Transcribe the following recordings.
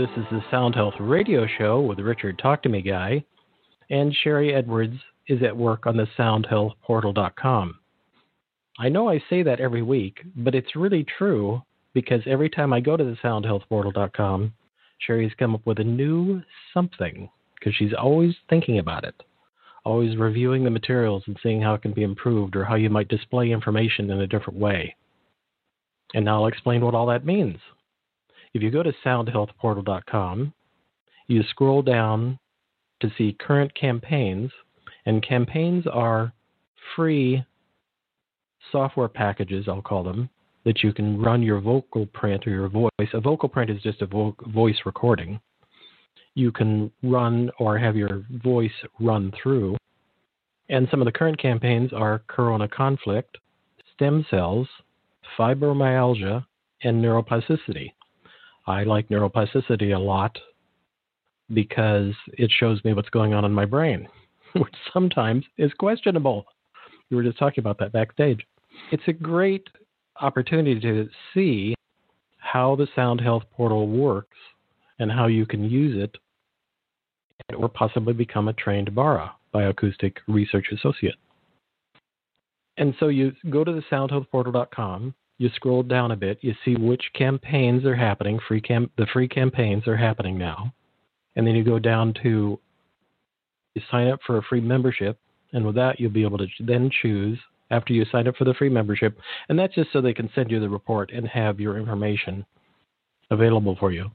This is the Sound Health Radio Show with Richard Talk to Me Guy, and Sharry Edwards is at work on the SoundHealthPortal.com. I know I say that every week, but it's really true because every time I go to the SoundHealthPortal.com, Sharry's come up with a new something because she's always thinking about it, always reviewing the materials and seeing how it can be improved or how you might display information in a different way. And now I'll explain what all that means. If you go to soundhealthportal.com, you scroll down to see current campaigns, and campaigns are free software packages, I'll call them, that you can run your vocal print or your voice. A vocal print is just a vo- voice recording. You can run or have your voice run through. And some of the current campaigns are corona conflict, stem cells, fibromyalgia, and neuroplasticity. I like neuroplasticity a lot because it shows me what's going on in my brain, which sometimes is questionable. We were just talking about that backstage. It's a great opportunity to see how the Sound Health portal works and how you can use it or possibly become a trained BARA, bioacoustic research associate. And so you go to the soundhealthportal.com you scroll down a bit, you see which campaigns are happening. Free cam- the free campaigns are happening now, and then you go down to you sign up for a free membership, and with that you'll be able to then choose after you sign up for the free membership, and that's just so they can send you the report and have your information available for you.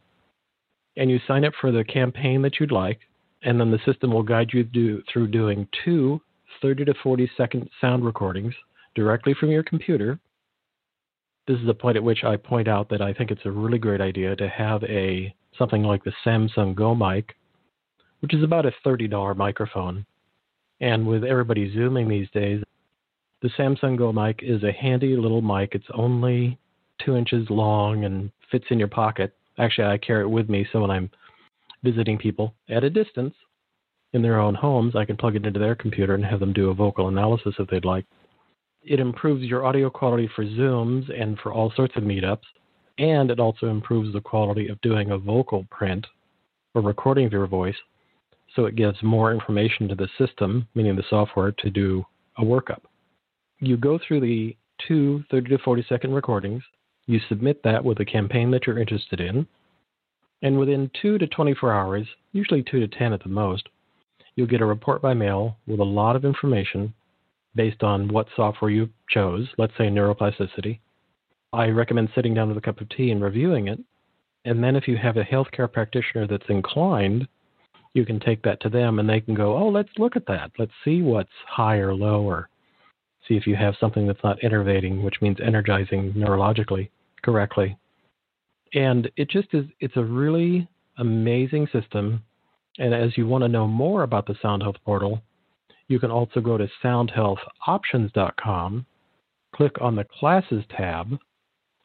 And you sign up for the campaign that you'd like, and then the system will guide you do, through doing two 30 to 40 second sound recordings directly from your computer this is the point at which I point out that I think it's a really great idea to have a something like the Samson Go mic, which is about a $30 microphone. And with everybody zooming these days, the Samson Go mic is a handy little mic. It's only two inches long and fits in your pocket. Actually, I carry it with me so when I'm visiting people at a distance in their own homes, I can plug it into their computer and have them do a vocal analysis if they'd like it improves your audio quality for Zooms and for all sorts of meetups, and it also improves the quality of doing a vocal print or recording of your voice. So it gives more information to the system, meaning the software, to do a workup. You go through the two 30 to 40 second recordings, you submit that with a campaign that you're interested in, and within 2 to 24 hours, usually 2 to 10 at the most, you'll get a report by mail with a lot of information based on what software you chose, let's say neuroplasticity. I recommend sitting down with a cup of tea and reviewing it. And then if you have a healthcare practitioner that's inclined, you can take that to them and they can go, oh, let's look at that. Let's see what's high or low or see if you have something that's not innervating, which means energizing neurologically correctly. And it just is, it's a really amazing system. And as you want to know more about the Sound Health Portal, you can also go to soundhealthoptions.com, click on the Classes tab,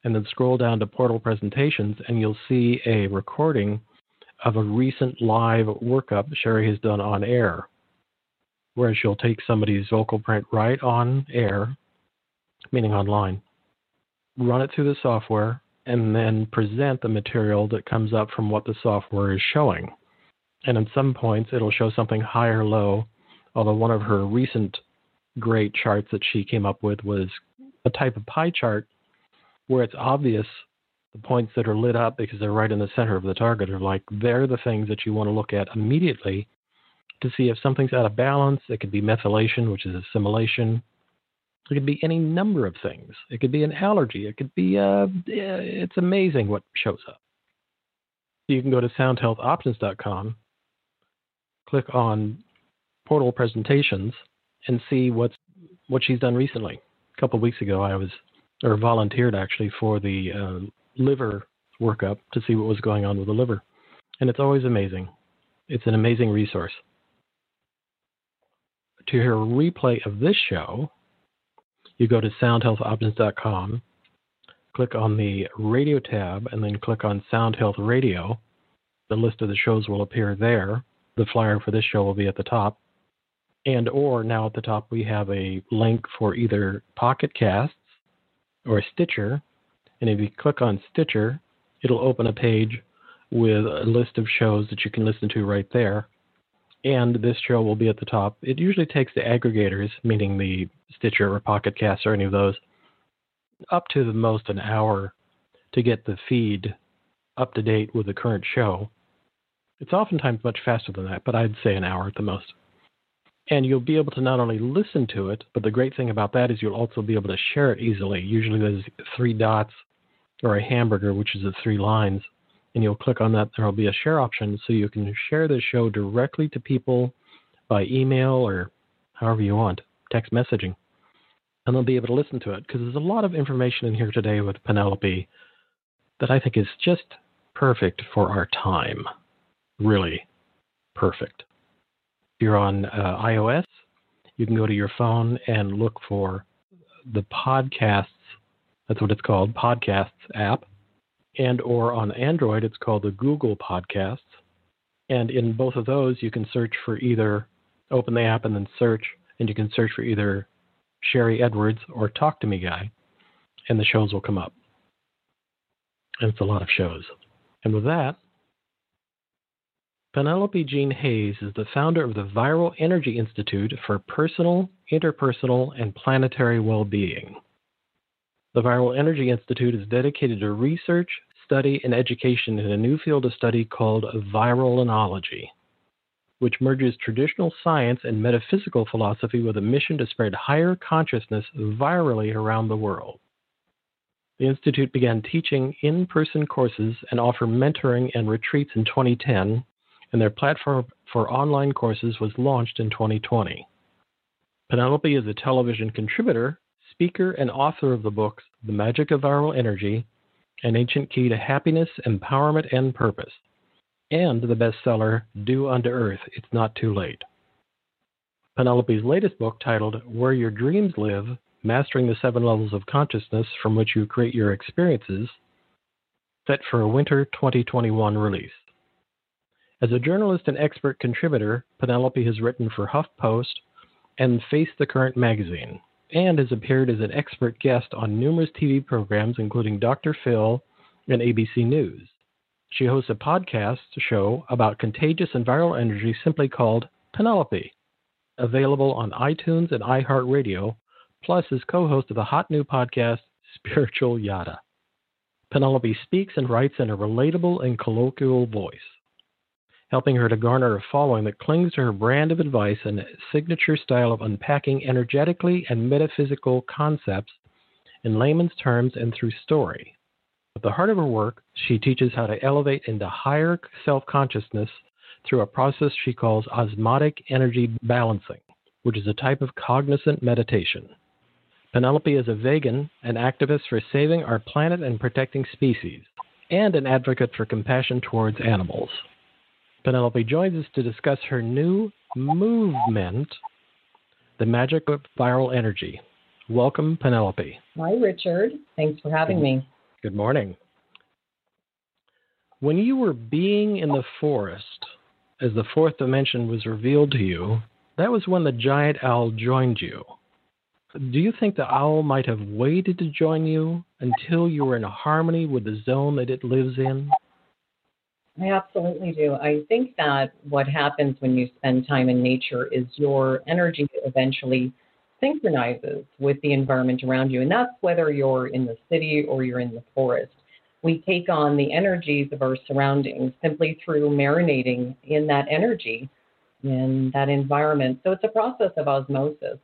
and then scroll down to Portal Presentations, and you'll see a recording of a recent live workup Sharry has done on air, where she'll take somebody's vocal print right on air, meaning online, run it through the software, and then present the material that comes up from what the software is showing. And at some points, it'll show something high or low although one of her recent great charts that she came up with was a type of pie chart where it's obvious the points that are lit up because they're right in the center of the target are like they're the things that you want to look at immediately to see if something's out of balance. It could be methylation, which is assimilation. It could be any number of things. It could be an allergy. It could be, uh, it's amazing what shows up. You can go to soundhealthoptions.com, click on portal presentations and see what's what she's done recently. A couple of weeks ago, I was or volunteered actually for the uh, liver workup to see what was going on with the liver, and it's always amazing. It's an amazing resource. To hear a replay of this show, you go to soundhealthoptions.com, click on the radio tab, and then click on Sound Health Radio. The list of the shows will appear there. The flyer for this show will be at the top and or now at the top we have a link for either Pocket Casts or Stitcher. And if you click on Stitcher, it'll open a page with a list of shows that you can listen to right there. And this show will be at the top. It usually takes the aggregators, meaning the Stitcher or Pocket Cast or any of those, up to the most an hour to get the feed up to date with the current show. It's oftentimes much faster than that, but I'd say an hour at the most. And you'll be able to not only listen to it, but the great thing about that is you'll also be able to share it easily. Usually there's three dots or a hamburger, which is the three lines, and you'll click on that. There will be a share option so you can share the show directly to people by email or however you want, text messaging. And they'll be able to listen to it because there's a lot of information in here today with Penelope that I think is just perfect for our time. Really perfect. If you're on uh, iOS, you can go to your phone and look for the podcasts. That's what it's called, podcasts app. And or on Android, it's called the Google Podcasts. And in both of those, you can search for either open the app and then search, and you can search for either Sharry Edwards or Talk to Me Guy, and the shows will come up. And it's a lot of shows. And with that, Penelope Jean Hayes is the founder of the Viral Energy Institute for Personal, Interpersonal, and Planetary Well-Being. The Viral Energy Institute is dedicated to research, study, and education in a new field of study called viralenology, which merges traditional science and metaphysical philosophy with a mission to spread higher consciousness virally around the world. The Institute began teaching in person courses and offer mentoring and retreats in 2010, and their platform for online courses was launched in 2020. Penelope is a television contributor, speaker, and author of the books The Magic of Viral Energy, An Ancient Key to Happiness, Empowerment, and Purpose, and the bestseller Dew Unto Earth It's Not Too Late. Penelope's latest book, titled Where Your Dreams Live Mastering the Seven Levels of Consciousness from which you create your experiences, set for a winter 2021 release. As a journalist and expert contributor, Penelope has written for HuffPost and Face the Current magazine, and has appeared as an expert guest on numerous TV programs, including Dr. Phil and ABC News. She hosts a podcast show about contagious and viral energy simply called Penelope, available on iTunes and iHeartRadio plus is co host of the hot new podcast, Spiritual Yada. Penelope speaks and writes in a relatable and colloquial voice, helping her to garner a following that clings to her brand of advice and signature style of unpacking energetically and metaphysical concepts in layman's terms and through story. At the heart of her work, she teaches how to elevate into higher self consciousness through a process she calls osmotic energy balancing, which is a type of cognizant meditation. Penelope is a vegan, an activist for saving our planet and protecting species, and an advocate for compassion towards animals. Penelope joins us to discuss her new movement, The Magic of Viral Energy. Welcome, Penelope. Hi, Richard. Thanks for having me. Good morning. When you were being in the forest, as the fourth dimension was revealed to you, that was when the giant owl joined you. Do you think the owl might have waited to join you until you were in harmony with the zone that it lives in? I absolutely do. I think that what happens when you spend time in nature is your energy eventually synchronizes with the environment around you. And that's whether you're in the city or you're in the forest. We take on the energies of our surroundings simply through marinating in that energy, in that environment. So it's a process of osmosis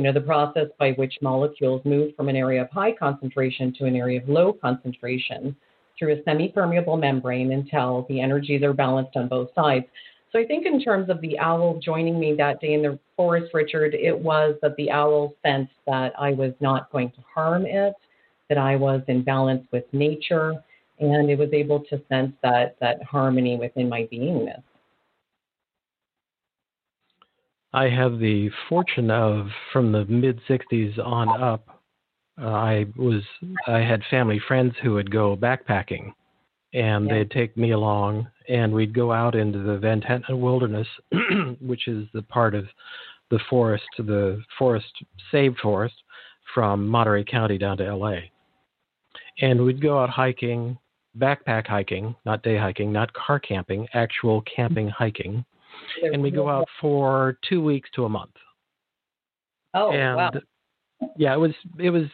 you know, the process by which molecules move from an area of high concentration to an area of low concentration through a semi-permeable membrane until the energies are balanced on both sides. So I think in terms of the owl joining me that day in the forest, Richard, it was that the owl sensed that I was not going to harm it, that I was in balance with nature, and it was able to sense that that harmony within my beingness. I have the fortune of from the mid 60s on up. Uh, I was I had family friends who would go backpacking, and yeah. they'd take me along, and we'd go out into the Ventana Wilderness, which is the part of the forest, the forest saved forest from Monterey County down to L.A. And we'd go out hiking, backpack hiking, not day hiking, not car camping, actual camping hiking. And we go out for two weeks to a month. Oh, and wow. Yeah, it was it was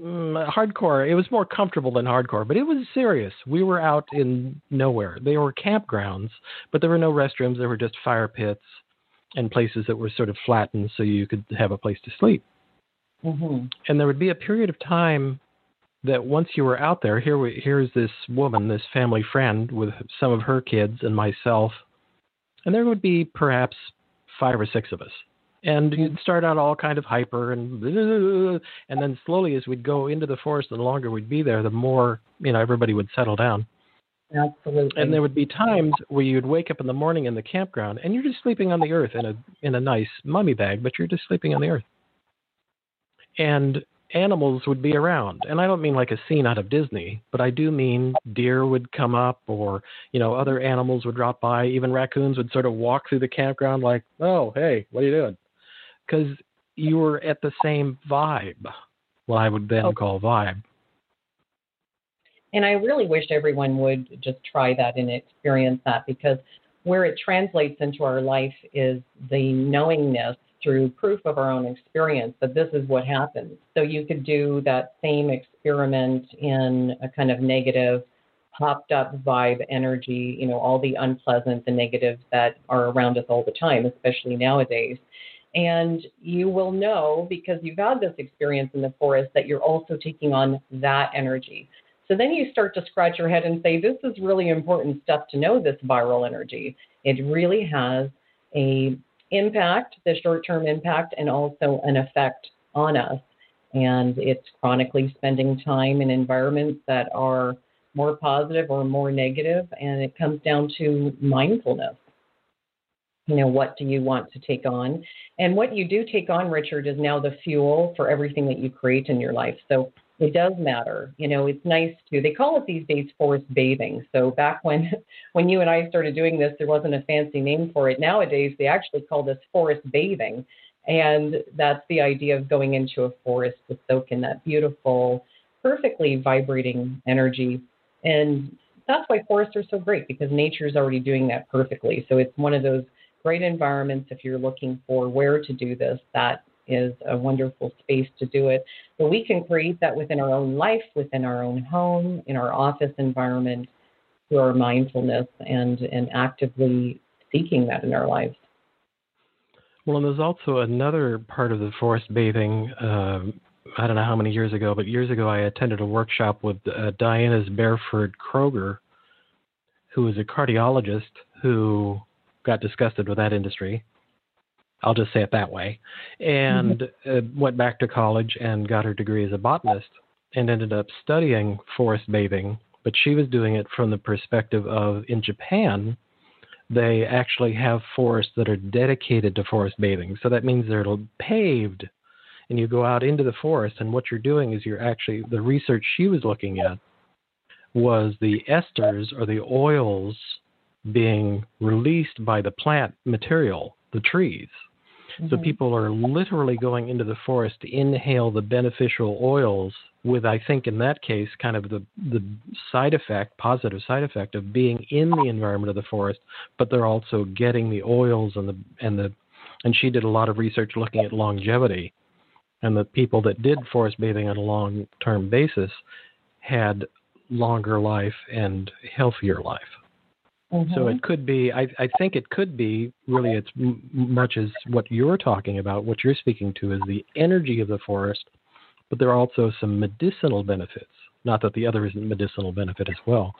mm, hardcore. It was more comfortable than hardcore, but it was serious. We were out in nowhere. They were campgrounds, but there were no restrooms. There were just fire pits and places that were sort of flattened so you could have a place to sleep. Mm-hmm. And there would be a period of time that once you were out there, here we, here's this woman, this family friend with some of her kids and myself, and there would be perhaps five or six of us. And you'd start out all kind of hyper and and then slowly as we'd go into the forest and the longer we'd be there, the more you know everybody would settle down. Absolutely. And there would be times where you'd wake up in the morning in the campground and you're just sleeping on the earth in a in a nice mummy bag, but you're just sleeping on the earth. And animals would be around. And I don't mean like a scene out of Disney, but I do mean deer would come up or, you know, other animals would drop by. Even raccoons would sort of walk through the campground like, oh, hey, what are you doing? Because you were at the same vibe, what I would then Oh. call vibe. And I really wish everyone would just try that and experience that because where it translates into our life is the knowingness through proof of our own experience that this is what happens. So you could do that same experiment in a kind of negative, popped up vibe energy, you know, all the unpleasant, the negatives that are around us all the time, especially nowadays. And you will know because you've had this experience in the forest that you're also taking on that energy. So then you start to scratch your head and say, this is really important stuff to know this viral energy. It really has a impact, the short-term impact, and also an effect on us. And it's chronically spending time in environments that are more positive or more negative, and it comes down to mindfulness. You know, what do you want to take on? And what you do take on, Richard, is now the fuel for everything that you create in your life. So it does matter. You know, it's nice to. They call it these days forest bathing. So back when when you and I started doing this, there wasn't a fancy name for it. Nowadays, they actually call this forest bathing, and that's the idea of going into a forest to soak in that beautiful, perfectly vibrating energy. And that's why forests are so great because nature is already doing that perfectly. So it's one of those great environments if you're looking for where to do this. That is a wonderful space to do it. But we can create that within our own life, within our own home, in our office environment, through our mindfulness and, and actively seeking that in our lives. Well, and there's also another part of the forest bathing. Um, I don't know how many years ago, but years ago I attended a workshop with uh, Diana Beresford-Kroeger, who is a cardiologist who got disgusted with that industry. I'll just say it that way, and uh, went back to college and got her degree as a botanist and ended up studying forest bathing. But she was doing it from the perspective of in Japan, they actually have forests that are dedicated to forest bathing. So that means they're paved, and you go out into the forest, and what you're doing is you're actually the research she was looking at was the esters or the oils being released by the plant material, the trees. So Mhm. people are literally going into the forest to inhale the beneficial oils with I think in that case kind of the the side effect, positive side effect of being in the environment of the forest, but they're also getting the oils and the and the and she did a lot of research looking at longevity and the people that did forest bathing on a long term basis had longer life and healthier life. So Mhm. it could be, I, I think it could be really it's m- much as what you're talking about, what you're speaking to is the energy of the forest, but there are also some medicinal benefits. Not that the other isn't medicinal benefit as well,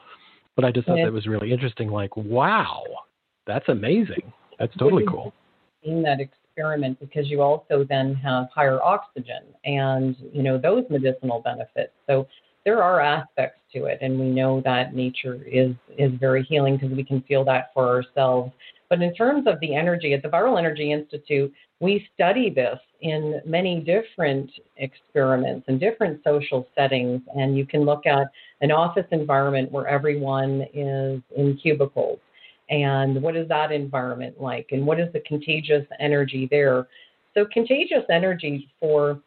but I just thought Yeah. that was really interesting. Like, wow, that's amazing. That's totally cool. in that experiment because you also then have higher oxygen and you know those medicinal benefits so there are aspects to it and we know that nature is is very healing because we can feel that for ourselves. But in terms of the energy at the viral energy institute we study this in many different experiments and different social settings. And you can look at an office environment where everyone is in cubicles. And what is that environment like? And what is the contagious energy there? So contagious energy for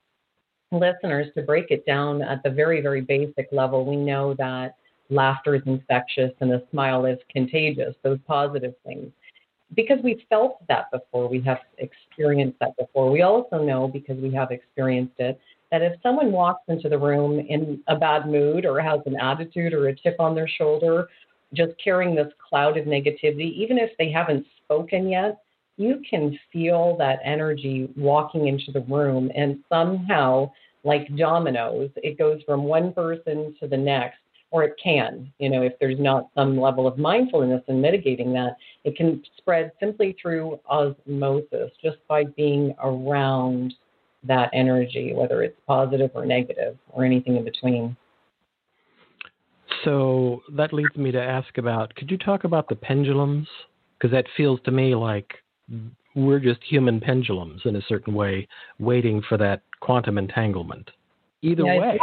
listeners to break it down at the very very basic level we know that laughter is infectious and a smile is contagious, those positive things. Because we've felt that before, we have experienced that before. We also know, because we have experienced it, that if someone walks into the room in a bad mood or has an attitude or a chip on their shoulder, just carrying this cloud of negativity, even if they haven't spoken yet, you can feel that energy walking into the room and somehow like dominoes it goes from one person to the next or it can you know if there's not some level of mindfulness in mitigating that it can spread simply through osmosis just by being around that energy whether it's positive or negative or anything in between. So that leads me to ask about could you talk about the pendulums? Because that feels to me like we're just human pendulums in a certain way, waiting for that quantum entanglement. Either yeah, way.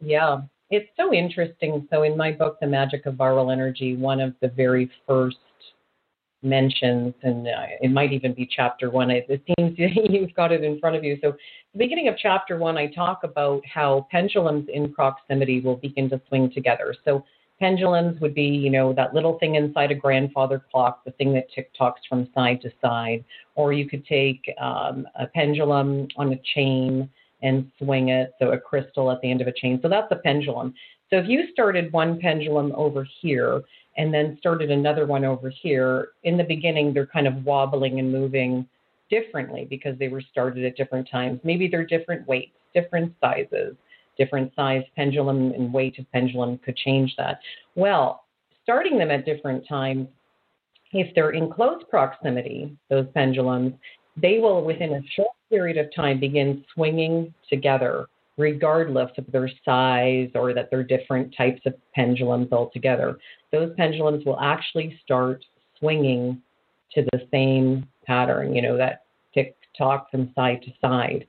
Yeah, it's so interesting. So, in my book, The Magic of Viral Energy, one of the very first mentions, and uh, it might even be chapter one. It seems you've got it in front of you. So, the beginning of chapter one, I talk about how pendulums in proximity will begin to swing together. So, Pendulums would be, you know, that little thing inside a grandfather clock, the thing that tick tocks from side to side. Or you could take um, a pendulum on a chain and swing it, so a crystal at the end of a chain. So that's a pendulum. So if you started one pendulum over here and then started another one over here, in the beginning they're kind of wobbling and moving differently because they were started at different times. Maybe they're different weights, different sizes different size pendulum and weight of pendulum could change that. Well, starting them at different times, if they're in close proximity, those pendulums, they will within a short period of time begin swinging together, regardless of their size or that they're different types of pendulums altogether. Those pendulums will actually start swinging to the same pattern, you know, that tick tock from side to side.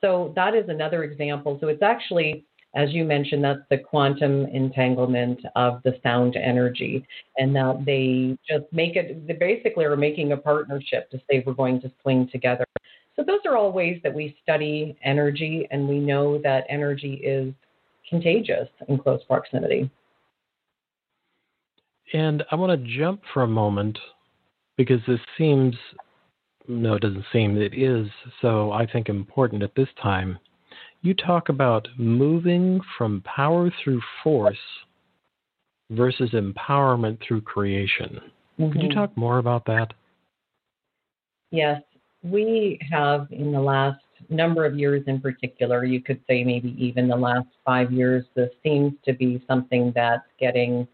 So that is another example. So it's actually, as you mentioned, that's the quantum entanglement of the sound energy, and that they just make it. They basically are making a partnership to say we're going to swing together. So those are all ways that we study energy, and we know that energy is contagious in close proximity. And I want to jump for a moment because this seems no, it doesn't seem it is so, I think, important at this time. You talk about moving from power through force versus empowerment through creation. Mm-hmm. Could you mm-hmm. talk more about that? Yes. We have, in the last number of years in particular, you could say maybe even the last five years, this seems to be something that's getting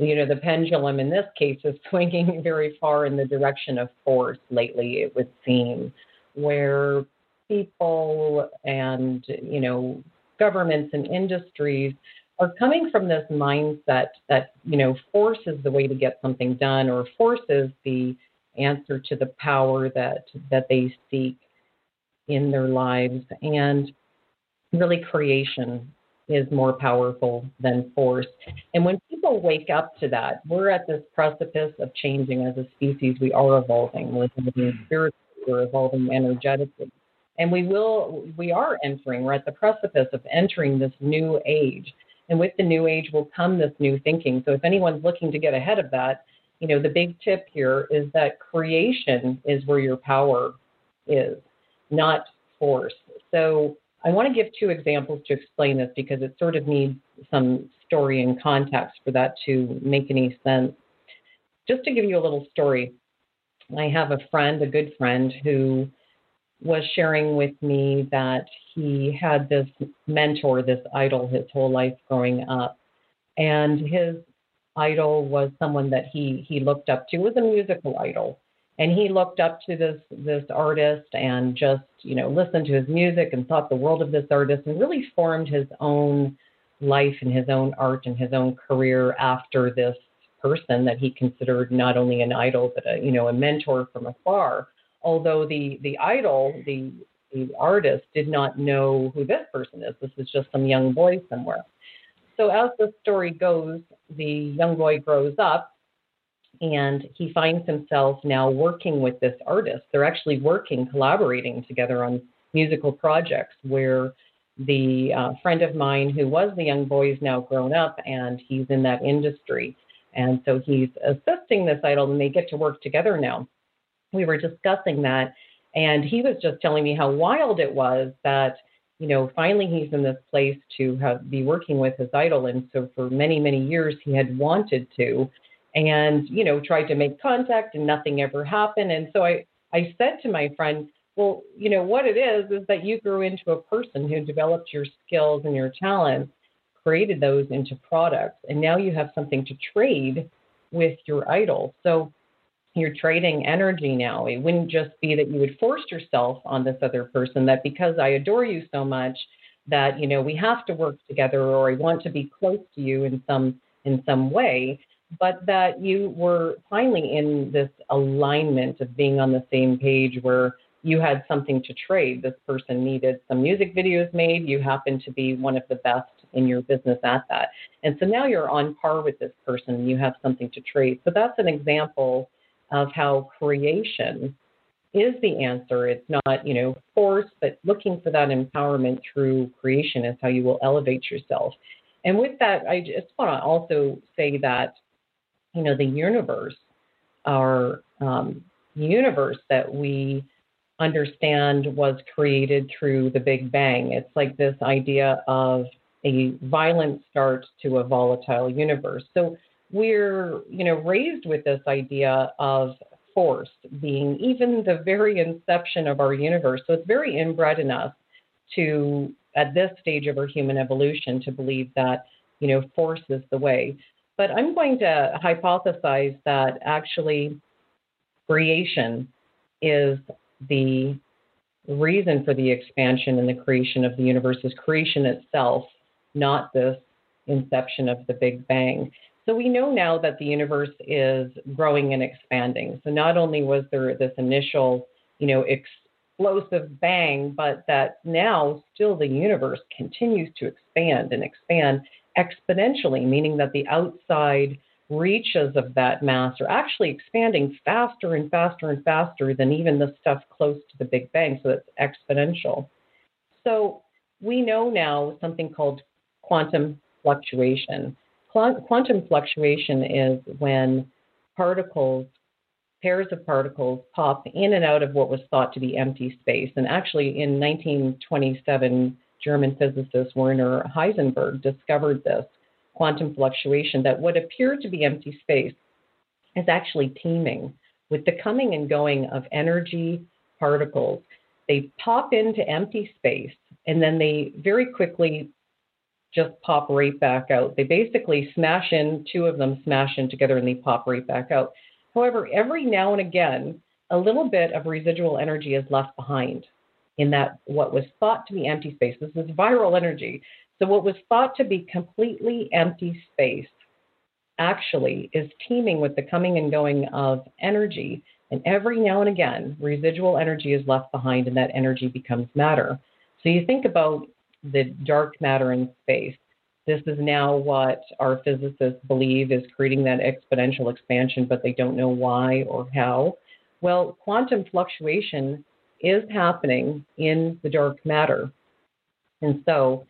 you know, the pendulum in this case is swinging very far in the direction of force lately, it would seem, where people and, you know, governments and industries are coming from this mindset that, you know, force is the way to get something done or force is the answer to the power that that they seek in their lives and really creation is more powerful than force. And when people wake up to that, we're at this precipice of changing as a species. We are evolving. We're evolving spiritually. We're evolving energetically. And we will, we are entering, we're at the precipice of entering this new age. And with the new age will come this new thinking. So if anyone's looking to get ahead of that, you know, the big tip here is that creation is where your power is, not force. So I want to give two examples to explain this because it sort of needs some story and context for that to make any sense. Just to give you a little story, I have a friend, a good friend, who was sharing with me that he had this mentor, this idol, his whole life growing up. And his idol was someone that he, he looked up to, was a musical idol and he looked up to this this artist and just you know listened to his music and thought the world of this artist and really formed his own life and his own art and his own career after this person that he considered not only an idol but a you know a mentor from afar. Although the the idol the the artist did not know who this person is. This is just some young boy somewhere. So as the story goes the young boy grows up and he finds himself now working with this artist. They're actually working, collaborating together on musical projects where the uh, friend of mine who was the young boy is now grown up and he's in that industry. And so he's assisting this idol and they get to work together now. We were discussing that and he was just telling me how wild it was that, you know, finally he's in this place to have be working with his idol. And so for many, many years he had wanted to and, you know, tried to make contact and nothing ever happened. And so I, I said to my friend, well, you know, what it is is that you grew into a person who developed your skills and your talents, created those into products, and now you have something to trade with your idol. So you're trading energy now. It wouldn't just be that you would force yourself on this other person that because I adore you so much that you know we have to work together or I want to be close to you in some in some way, but that you were finally in this alignment of being on the same page where you had something to trade. This person needed some music videos made. You happen to be one of the best in your business at that. And so now you're on par with this person you have something to trade. So that's an example of how creation is the answer. It's not, you know, force, but looking for that empowerment through creation is how you will elevate yourself. And with that, I just want to also say that, you know, the universe, our um, universe that we understand was created through the Big Bang. It's like this idea of a violent start to a volatile universe. So we're, you know, raised with this idea of force being even the very inception of our universe. So it's very inbred in us to, at this stage of our human evolution, to believe that, you know, force is the way. But I'm going to hypothesize that actually creation is the reason for the expansion and the creation of the universe is creation itself, not this inception of the Big Bang. So we know now that the universe is growing and expanding. So not only was there this initial, you know, explosive bang, but that now still the universe continues to expand and expand exponentially, meaning that the outside reaches of that mass are actually expanding faster and faster and faster than even the stuff close to the Big Bang. So it's exponential. So we know now something called quantum fluctuation. Quantum fluctuation is when particles, pairs of particles, pop in and out of what was thought to be empty space. And actually, in 1927, German physicist Werner Heisenberg discovered this quantum fluctuation that what appeared to be empty space is actually teeming with the coming and going of energy particles. They pop into empty space and then they very quickly just pop right back out. They basically smash in, two of them smash in together and they pop right back out. However, every now and again, a little bit of residual energy is left behind in that what was thought to be empty space. This is viral energy. So, what was thought to be completely empty space actually is teeming with the coming and going of energy. And every now and again, residual energy is left behind, and that energy becomes matter. So, you think about the dark matter in space. This is now what our physicists believe is creating that exponential expansion, but they don't know why or how. Well, quantum fluctuation is happening in the dark matter. And so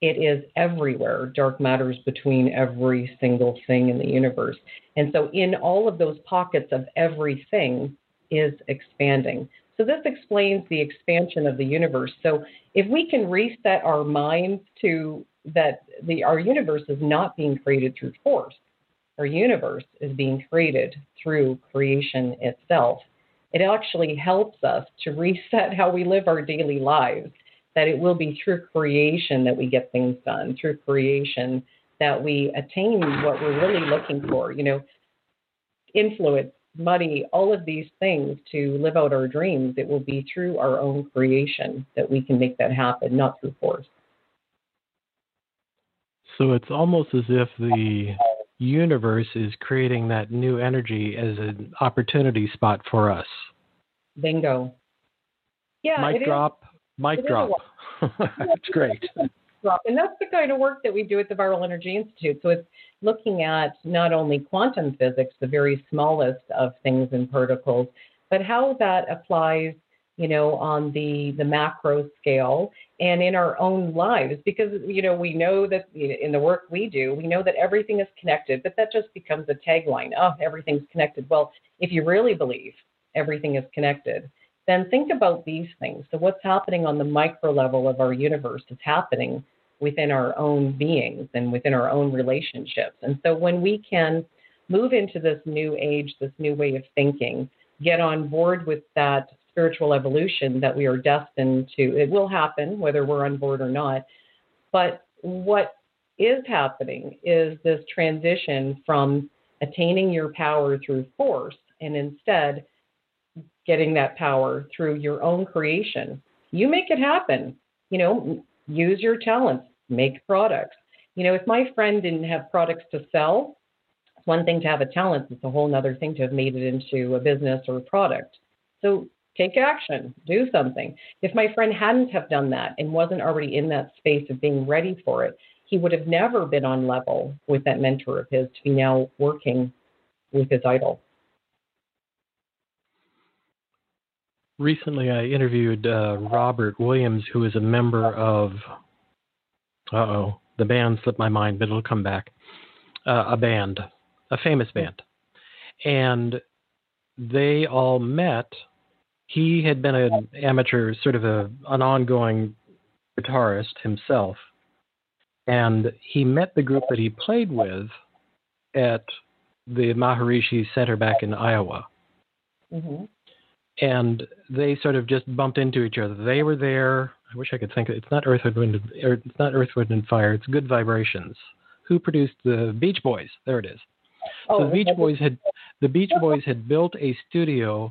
it is everywhere. Dark matter is between every single thing in the universe. And so, in all of those pockets of everything is expanding. So, this explains the expansion of the universe. So, if we can reset our minds to that the, our universe is not being created through force, our universe is being created through creation itself. It actually helps us to reset how we live our daily lives that it will be through creation that we get things done, through creation that we attain what we're really looking for, you know, influence, money, all of these things to live out our dreams. It will be through our own creation that we can make that happen, not through force. So it's almost as if the universe is creating that new energy as an opportunity spot for us. Bingo. Yeah. Mic drop. Is. Mic drop. that's great. And that's the kind of work that we do at the Viral Energy Institute. So it's looking at not only quantum physics, the very smallest of things and particles, but how that applies, you know, on the the macro scale and in our own lives because you know we know that in the work we do we know that everything is connected but that just becomes a tagline oh everything's connected. Well if you really believe everything is connected then think about these things. So what's happening on the micro level of our universe is happening within our own beings and within our own relationships. And so when we can move into this new age this new way of thinking get on board with that spiritual evolution that we are destined to. It will happen whether we're on board or not. But what is happening is this transition from attaining your power through force and instead getting that power through your own creation. You make it happen. You know, use your talents, make products. You know, if my friend didn't have products to sell, it's one thing to have a talent, it's a whole other thing to have made it into a business or a product. So take action, do something. If my friend hadn't have done that and wasn't already in that space of being ready for it, he would have never been on level with that mentor of his to be now working with his idol. Recently, I interviewed uh, Robert Williams, who is a member of, uh oh, the band slipped my mind, but it'll come back. Uh, a band, a famous band. And they all met he had been an amateur, sort of a, an ongoing guitarist himself, and he met the group that he played with at the Maharishi Center back in Iowa. Mm-hmm. And they sort of just bumped into each other. They were there. I wish I could think. Of, it's not Earth, Wind, it's not Earth, Wind, and Fire. It's Good Vibrations. Who produced the Beach Boys? There it is. Oh, so the Beach Boys had the Beach Boys had built a studio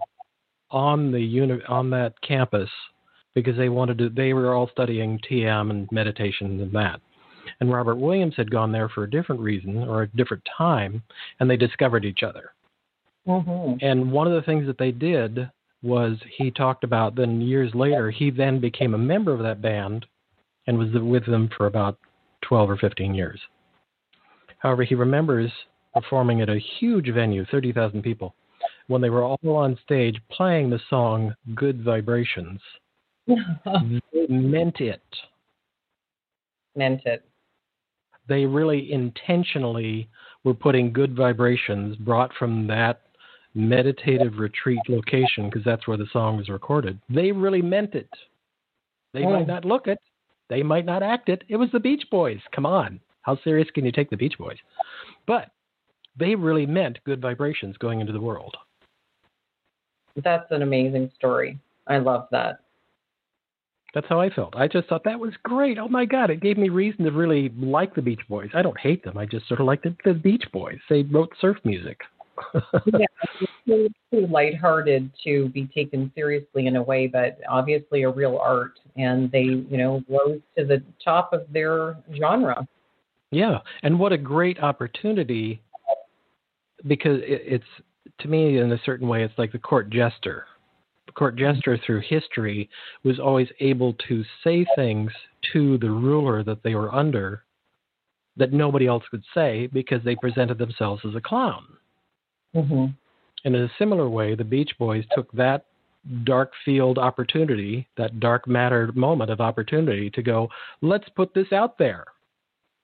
on the uni- on that campus because they wanted to. They were all studying TM and meditation and that. And Robert Williams had gone there for a different reason or a different time, and they discovered each other. Mm-hmm. And one of the things that they did was he talked about. Then years later, he then became a member of that band, and was with them for about twelve or fifteen years. However, he remembers performing at a huge venue, thirty thousand people, when they were all on stage playing the song Good Vibrations. they meant it. Meant it. They really intentionally were putting good vibrations brought from that meditative retreat location because that's where the song was recorded. They really meant it. They oh. might not look it, they might not act it. It was the Beach Boys. Come on. How serious can you take the Beach Boys? But they really meant good vibrations going into the world. That's an amazing story. I love that. That's how I felt. I just thought that was great. Oh my God, it gave me reason to really like the Beach Boys. I don't hate them. I just sort of like the, the Beach Boys. They wrote surf music. yeah, it's too lighthearted to be taken seriously in a way, but obviously a real art, and they, you know, rose to the top of their genre. Yeah, and what a great opportunity because it, it's to me, in a certain way, it's like the court jester. The court jester, through history, was always able to say things to the ruler that they were under that nobody else could say because they presented themselves as a clown. Mm-hmm. And in a similar way, the Beach Boys took that dark field opportunity, that dark matter moment of opportunity to go, let's put this out there.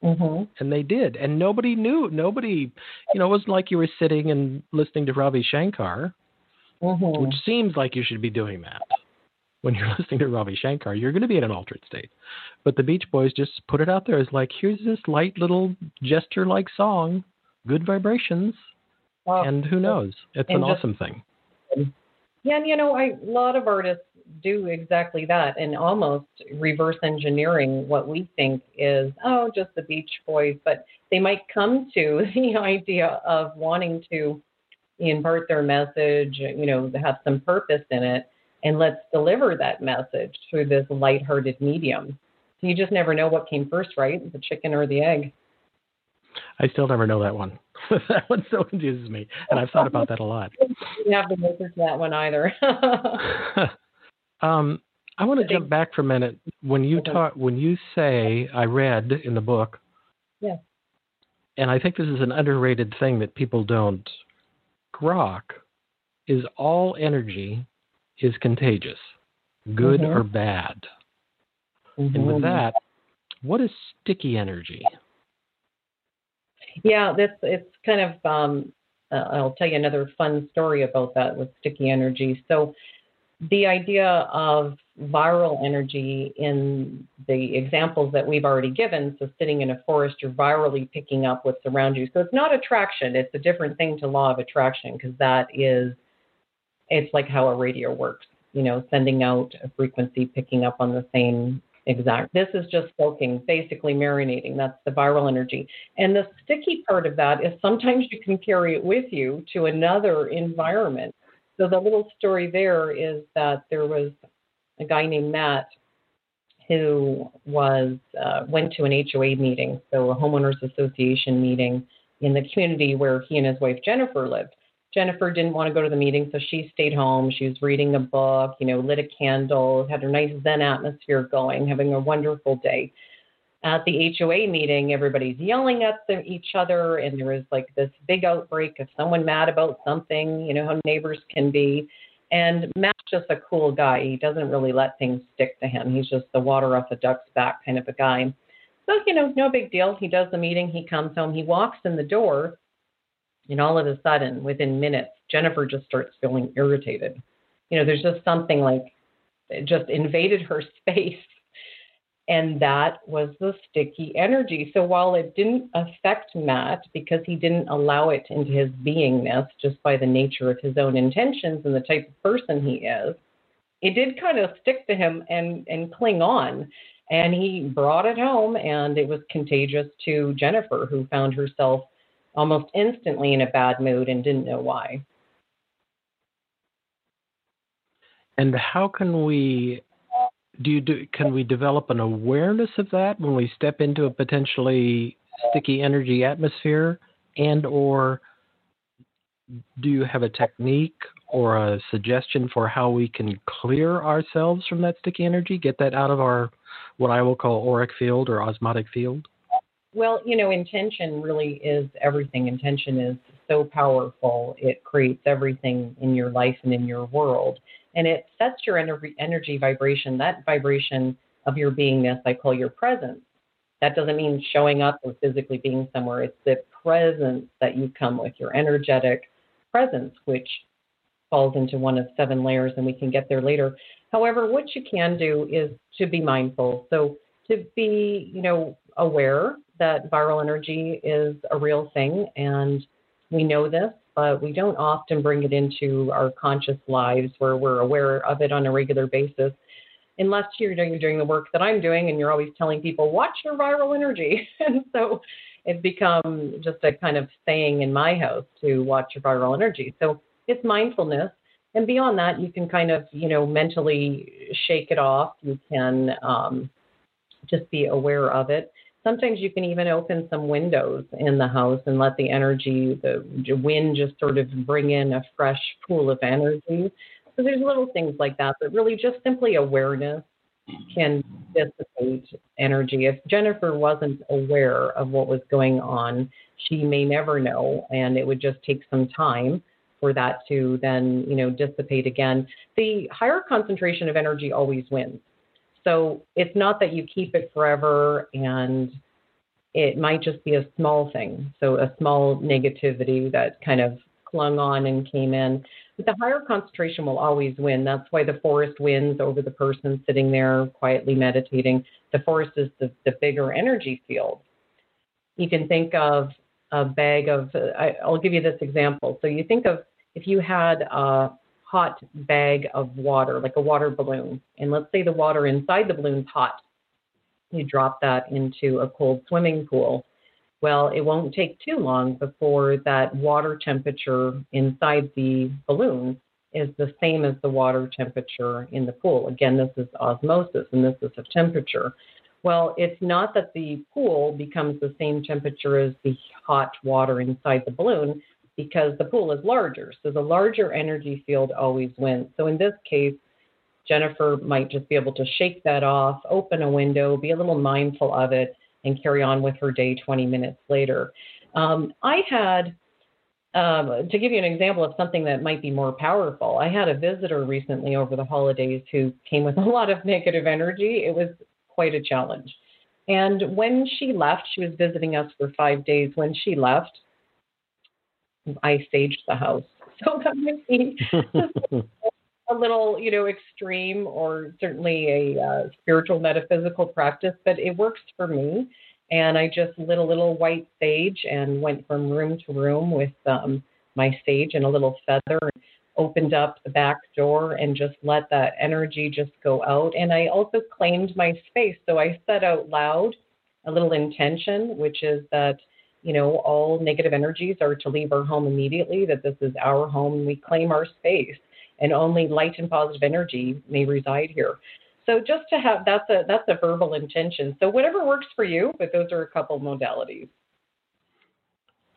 Mm-hmm. And they did. And nobody knew. Nobody, you know, it wasn't like you were sitting and listening to Ravi Shankar, mm-hmm. which seems like you should be doing that. When you're listening to Ravi Shankar, you're going to be in an altered state. But the Beach Boys just put it out there as like, here's this light little gesture like song, good vibrations. And who knows? It's an just, awesome thing. Yeah, and you know, I, a lot of artists do exactly that and almost reverse engineering what we think is, oh, just the Beach Boys. But they might come to the idea of wanting to impart their message, you know, have some purpose in it, and let's deliver that message through this lighthearted medium. So you just never know what came first, right? The chicken or the egg. I still never know that one. that one still confuses me, and I've thought about that a lot. You have the answer to that one either. Um, I want to jump back for a minute. When you talk, when you say, I read in the book, yeah, and I think this is an underrated thing that people don't grok, is all energy is contagious. good mm-hmm. or bad. Mm-hmm. And with mm-hmm. that, what is sticky energy? Yeah, that's it's kind of. Um, uh, I'll tell you another fun story about that with sticky energy. So, the idea of viral energy in the examples that we've already given. So, sitting in a forest, you're virally picking up what's around you. So, it's not attraction. It's a different thing to law of attraction because that is, it's like how a radio works. You know, sending out a frequency, picking up on the same exact. This is just soaking, basically marinating. That's the viral energy. And the sticky part of that is sometimes you can carry it with you to another environment. So the little story there is that there was a guy named Matt who was uh, went to an HOA meeting, so a homeowners association meeting in the community where he and his wife Jennifer lived. Jennifer didn't want to go to the meeting, so she stayed home. She was reading a book, you know, lit a candle, had a nice Zen atmosphere going, having a wonderful day. At the HOA meeting, everybody's yelling at each other, and there was like this big outbreak of someone mad about something, you know, how neighbors can be. And Matt's just a cool guy. He doesn't really let things stick to him. He's just the water off a duck's back kind of a guy. So, you know, no big deal. He does the meeting, he comes home, he walks in the door, and all of a sudden, within minutes, Jennifer just starts feeling irritated. You know, there's just something like it just invaded her space and that was the sticky energy. So while it didn't affect Matt because he didn't allow it into his beingness just by the nature of his own intentions and the type of person he is, it did kind of stick to him and, and cling on. And he brought it home, and it was contagious to Jennifer, who found herself almost instantly in a bad mood and didn't know why. And how can we do you do can we develop an awareness of that when we step into a potentially sticky energy atmosphere? And or do you have a technique or a suggestion for how we can clear ourselves from that sticky energy get that out of our what i will call auric field or osmotic field? Well you know intention really is everything. Intention is so powerful. It creates everything in your life and in your world and it sets your energy, vibration, that vibration of your beingness, I call your presence. That doesn't mean showing up or physically being somewhere. It's the presence that you come with, your energetic presence, which falls into one of seven layers, and we can get there later. However, what you can do is to be mindful. So to be, you know, aware that viral energy is a real thing, and we know this but we don't often bring it into our conscious lives where we're aware of it on a regular basis unless you're doing, doing the work that I'm doing and you're always telling people, watch your viral energy. and so it's become just a kind of saying in my house to watch your viral energy. So it's mindfulness. And beyond that, you can kind of, you know, mentally shake it off. You can um, just be aware of it sometimes you can even open some windows in the house and let the energy, the wind just sort of bring in a fresh pool of energy. So there's little things like that, but really just simply awareness can dissipate energy. If Jennifer wasn't aware of what was going on, she may never know, and it would just take some time for that to then, you know, dissipate again. The higher concentration of energy always wins. So it's not that you keep it forever and it might just be a small thing. So a small negativity that kind of clung on and came in. But the higher concentration will always win. That's why the forest wins over the person sitting there quietly meditating. The forest is the, the bigger energy field. You can think of a bag of, I, I'll give you this example. So you think of if you had a hot bag of water, like a water balloon. And let's say the water inside the balloon's hot. You drop that into a cold swimming pool. Well, it won't take too long before that water temperature inside the balloon is the same as the water temperature in the pool. Again, this is osmosis and this is of temperature. Well, it's not that the pool becomes the same temperature as the hot water inside the balloon because the pool is larger. So the larger energy field always wins. So in this case, Jennifer might just be able to shake that off, open a window, be a little mindful of it, and carry on with her day 20 minutes later. Um, I had um, to give you an example of something that might be more powerful, I had a visitor recently over the holidays who came with a lot of negative energy. It was quite a challenge. And when she left, she was visiting us for five days. When she left, I saged the house. So that might be a little, you know, extreme or certainly a uh, spiritual metaphysical practice, but it works for me. And I just lit a little white sage and went from room to room with um, my sage and a little feather. And opened up the back door and just let that energy just go out. And I also claimed my space. So I said out loud a little intention, which is that, you know, all negative energies are to leave our home immediately, that this is our home. We claim our space and only light and positive energy may reside here. So just to have that's a that's a verbal intention. So whatever works for you, but those are a couple modalities.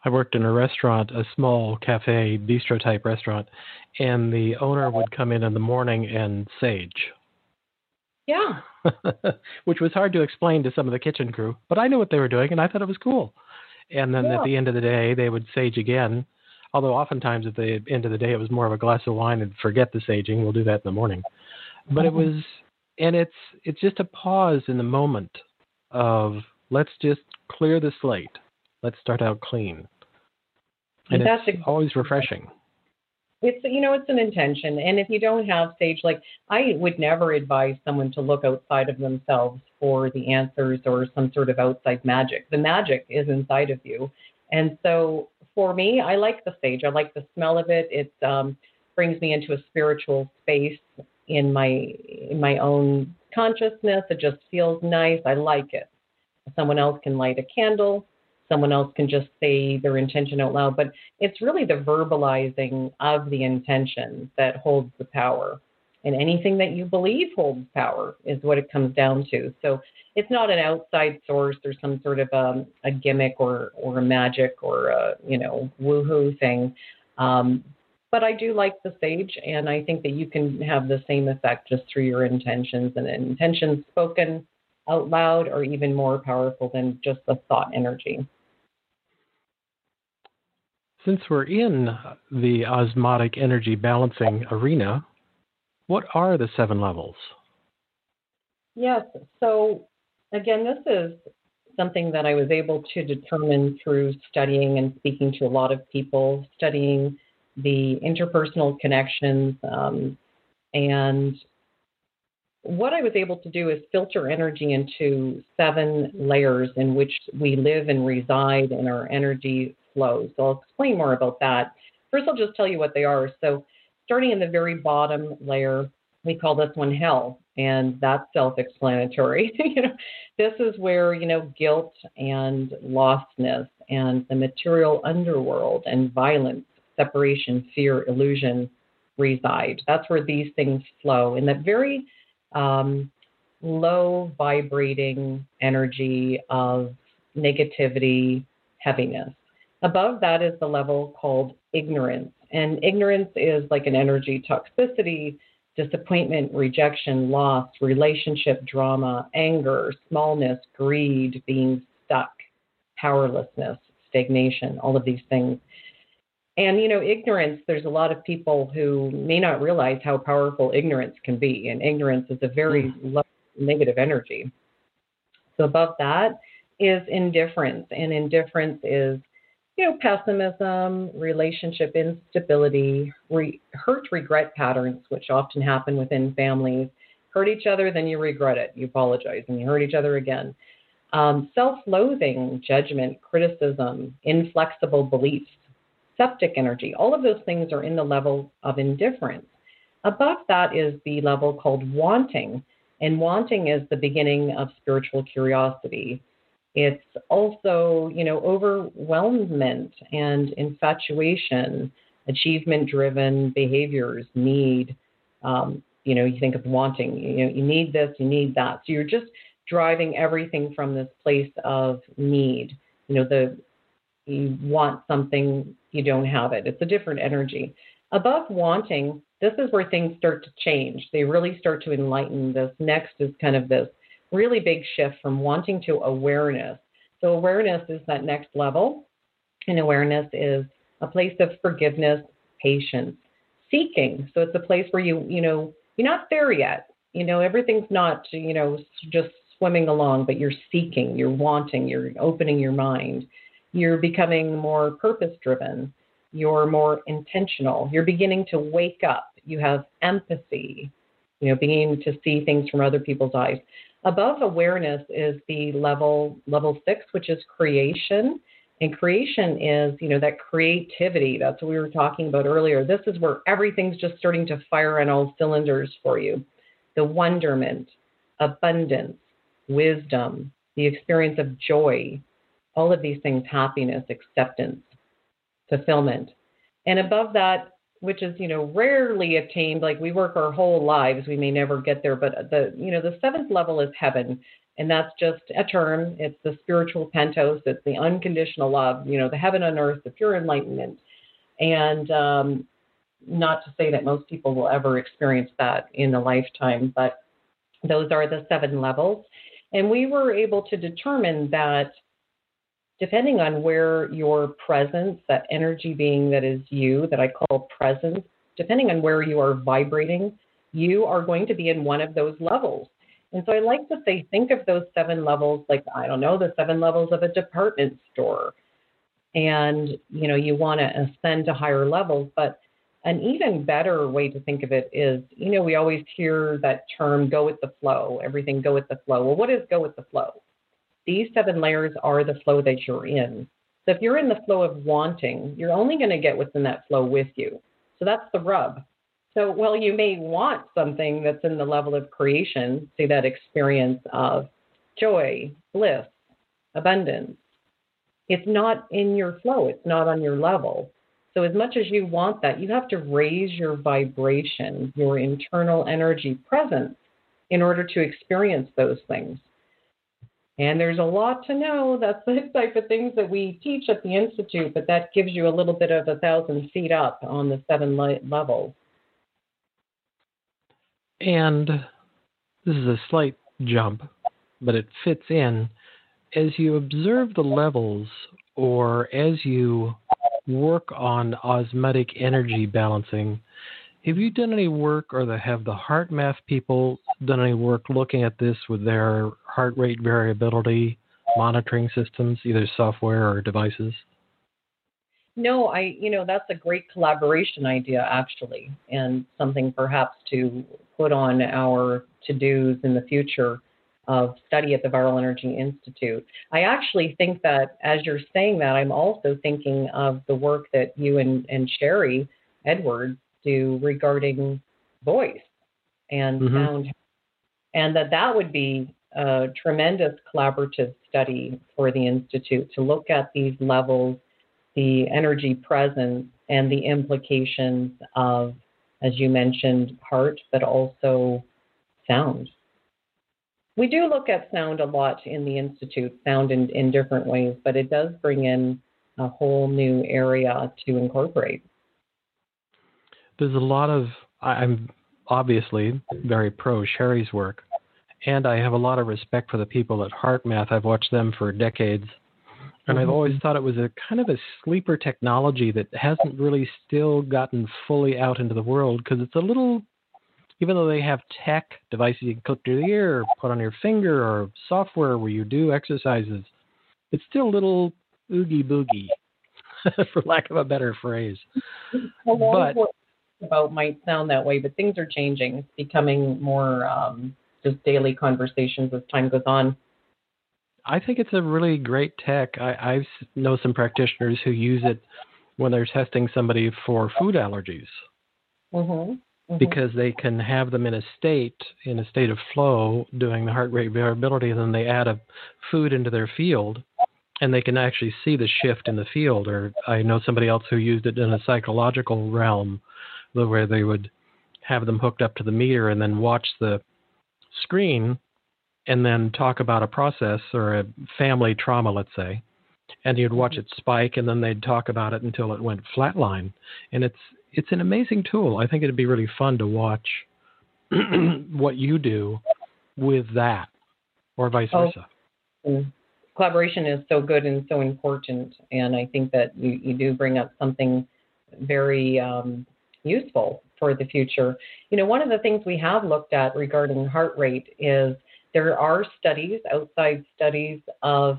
I worked in a restaurant, a small cafe, bistro type restaurant, and the owner would come in in the morning and sage. Yeah. Which was hard to explain to some of the kitchen crew, but I knew what they were doing and I thought it was cool. And then yeah. at the end of the day, they would sage again. Although oftentimes at the end of the day, it was more of a glass of wine and forget the saging. We'll do that in the morning. But it mm-hmm. was, and it's it's just a pause in the moment of let's just clear the slate let's start out clean. And That's it's always refreshing. It's you know it's an intention, and if you don't have sage, like I would never advise someone to look outside of themselves for the answers or some sort of outside magic. The magic is inside of you, and so for me, I like the sage. I like the smell of it. It um, brings me into a spiritual space in my in my own consciousness. It just feels nice. I like it. Someone else can light a candle someone else can just say their intention out loud. But it's really the verbalizing of the intention that holds the power. And anything that you believe holds power is what it comes down to. So it's not an outside source or some sort of a, um, a gimmick or, or a magic or a, you know, woohoo thing. Um, but I do like the sage, and I think that you can have the same effect just through your intentions and intentions spoken out loud are even more powerful than just the thought energy. Since we're in the osmotic energy balancing arena, what are the seven levels? Yes. So, again, this is something that I was able to determine through studying and speaking to a lot of people, studying the interpersonal connections. Um, and what I was able to do is filter energy into seven layers in which we live and reside in our energy flows. So I'll explain more about that. First, I'll just tell you what they are. So, starting in the very bottom layer, we call this one hell, and that's self-explanatory. you know, this is where you know guilt and lostness and the material underworld and violence, separation, fear, illusion reside. That's where these things flow in that very um, low vibrating energy of negativity, heaviness. Above that is the level called ignorance. And ignorance is like an energy toxicity, disappointment, rejection, loss, relationship drama, anger, smallness, greed, being stuck, powerlessness, stagnation, all of these things. And, you know, ignorance, there's a lot of people who may not realize how powerful ignorance can be. And ignorance is a very mm. low negative energy. So above that is indifference. And indifference is you know, pessimism, relationship instability, re- hurt regret patterns, which often happen within families. Hurt each other, then you regret it. You apologize, and you hurt each other again. Um, Self loathing, judgment, criticism, inflexible beliefs, septic energy, all of those things are in the level of indifference. Above that is the level called wanting, and wanting is the beginning of spiritual curiosity. It's also, you know, overwhelmment and infatuation, achievement driven behaviors, need. Um, you know, you think of wanting, you know, you need this, you need that. So you're just driving everything from this place of need. You know, the you want something, you don't have it. It's a different energy. Above wanting, this is where things start to change. They really start to enlighten. This next is kind of this really big shift from wanting to awareness. So, awareness is that next level, and awareness is a place of forgiveness, patience, seeking. So it's a place where you, you know, you're not there yet. You know, everything's not, you know, just swimming along, but you're seeking, you're wanting, you're opening your mind. You're becoming more purpose driven. You're more intentional. You're beginning to wake up. You have empathy, you know, beginning to see things from other people's eyes. Above awareness is the level level six, which is creation. And creation is, you know, that creativity. That's what we were talking about earlier. This is where everything's just starting to fire on all cylinders for you. The wonderment, abundance, wisdom, the experience of joy, all of these things, happiness, acceptance, fulfillment. And above that, which is, you know, rarely attained, like we work our whole lives, we may never get there, but the, you know, the seventh level is heaven. And that's just a term. It's the spiritual pentos. It's the unconditional love, you know, the heaven on earth, the pure enlightenment. And um, not to say that most people will ever experience that in a lifetime, but those are the seven levels. And we were able to determine that depending on where your presence, that energy being that is you, that I call presence, depending on where you are vibrating, you are going to be in one of those levels. And so I like to say, think of those seven levels like, I don't know, the seven levels of a department store. And, you know, you want to ascend to higher levels. But an even better way to think of it is, you know, we always hear that term go with the flow, everything go with the flow. Well, what is go with the flow? These seven layers are the flow that you're in. So if you're in the flow of wanting, you're only going to get what's in that flow with you. So that's the rub. So while you may want something that's in the level of creation, see that experience of joy, bliss, abundance, it's not in your flow, it's not on your level. So, as much as you want that, you have to raise your vibration, your internal energy presence, in order to experience those things. And there's a lot to know. That's the type of things that we teach at the Institute, but that gives you a little bit of a thousand feet up on the seven le- levels. And this is a slight jump, but it fits in. As you observe the levels, or as you work on osmotic energy balancing, have you done any work, or the, have the HeartMath people done any work looking at this with their heart rate variability monitoring systems, either software or devices? No, I, you know, that's a great collaboration idea actually, and something perhaps to put on our to dos in the future of study at the Viral Energy Institute. I actually think that as you're saying that, I'm also thinking of the work that you and, and Sharry Edwards do regarding voice and mm-hmm. sound, and that that would be a tremendous collaborative study for the Institute to look at these levels, the energy presence, and the implications of, as you mentioned, heart, but also sound. We do look at sound a lot in the Institute, sound in, in different ways, but it does bring in a whole new area to incorporate there's a lot of I'm obviously very pro Sharry's work, and I have a lot of respect for the people at HeartMath. I've watched them for decades, and mm-hmm. I've always thought it was a kind of a sleeper technology that hasn't really still gotten fully out into the world because it's a little. Even though they have tech devices you can clip to the ear, or put on your finger, or software where you do exercises, it's still a little oogie boogie, for lack of a better phrase. but about might sound that way, but things are changing. It's becoming more um, just daily conversations as time goes on. I think it's a really great tech. I, I know some practitioners who use it when they're testing somebody for food allergies. Mm-hmm. Mm-hmm. Because they can have them in a state, in a state of flow, doing the heart rate variability, and then they add a food into their field, and they can actually see the shift in the field. Or I know somebody else who used it in a psychological realm, where they would have them hooked up to the meter and then watch the screen and then talk about a process or a family trauma, let's say. And you'd watch mm-hmm. it spike and then they'd talk about it until it went flatline. And it's it's an amazing tool. I think it'd be really fun to watch what you do with that or vice oh, versa. Mm. collaboration is so good and so important. And I think that you, you do bring up something very um, useful for the future. You know, one of the things we have looked at regarding heart rate is there are studies, outside studies of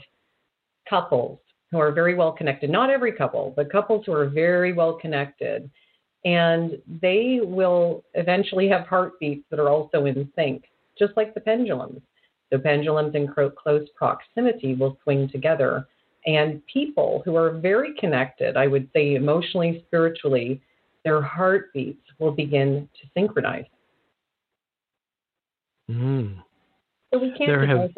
couples who are very well connected. Not every couple, but couples who are very well connected. And they will eventually have heartbeats that are also in sync, just like the pendulums. The pendulums in close proximity will swing together. And people who are very connected, I would say emotionally, spiritually, their heartbeats will begin to synchronize. Mm. So we can't have...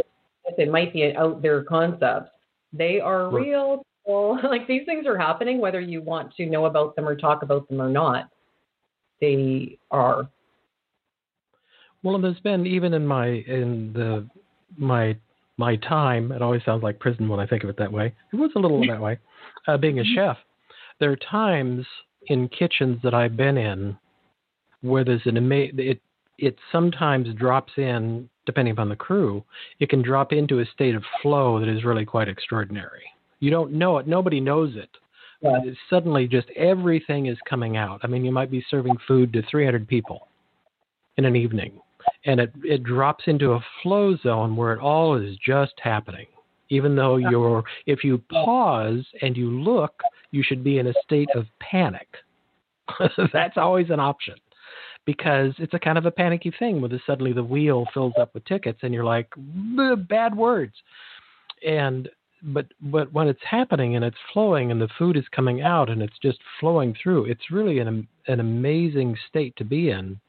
it might be out there concepts. They are real. like these things are happening, whether you want to know about them or talk about them or not. They are. Well, and there's been even in my in the my my time. It always sounds like prison when I think of it that way. It was a little that way. Uh, being a mm-hmm. chef, there are times in kitchens that I've been in where there's an amazing. It it sometimes drops in depending upon the crew. It can drop into a state of flow that is really quite extraordinary. You don't know it. Nobody knows it. Yeah. Suddenly, just everything is coming out. I mean, you might be serving food to 300 people in an evening, and it it drops into a flow zone where it all is just happening. Even though you're, if you pause and you look, you should be in a state of panic. That's always an option because it's a kind of a panicky thing where suddenly the wheel fills up with tickets and you're like bad words and but but when it's happening and it's flowing and the food is coming out and it's just flowing through it's really an an amazing state to be in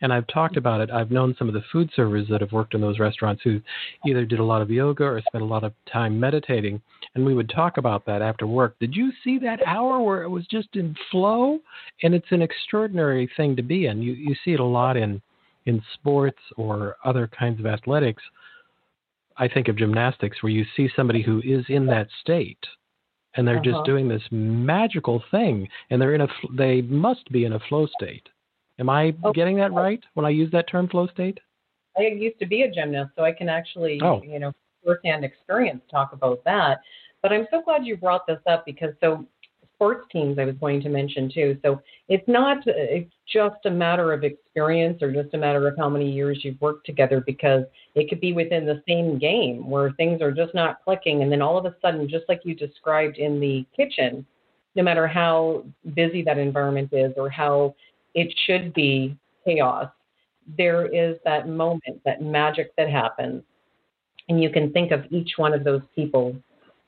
and I've talked about it. I've known some of the food servers that have worked in those restaurants who either did a lot of yoga or spent a lot of time meditating, and we would talk about that after work. Did you see that hour where it was just in flow? And it's an extraordinary thing to be in. You you see it a lot in in sports or other kinds of athletics. I think of gymnastics where you see somebody who is in that state and they're uh-huh. just doing this magical thing and they're in a they must be in a flow state Am I oh, getting that right when I use that term flow state? I used to be a gymnast, so I can actually, oh. you know, firsthand experience talk about that. But I'm so glad you brought this up because so sports teams I was going to mention too. So it's not it's just a matter of experience or just a matter of how many years you've worked together because it could be within the same game where things are just not clicking and then all of a sudden just like you described in the kitchen, no matter how busy that environment is or how it should be chaos. There is that moment, that magic that happens. And you can think of each one of those people,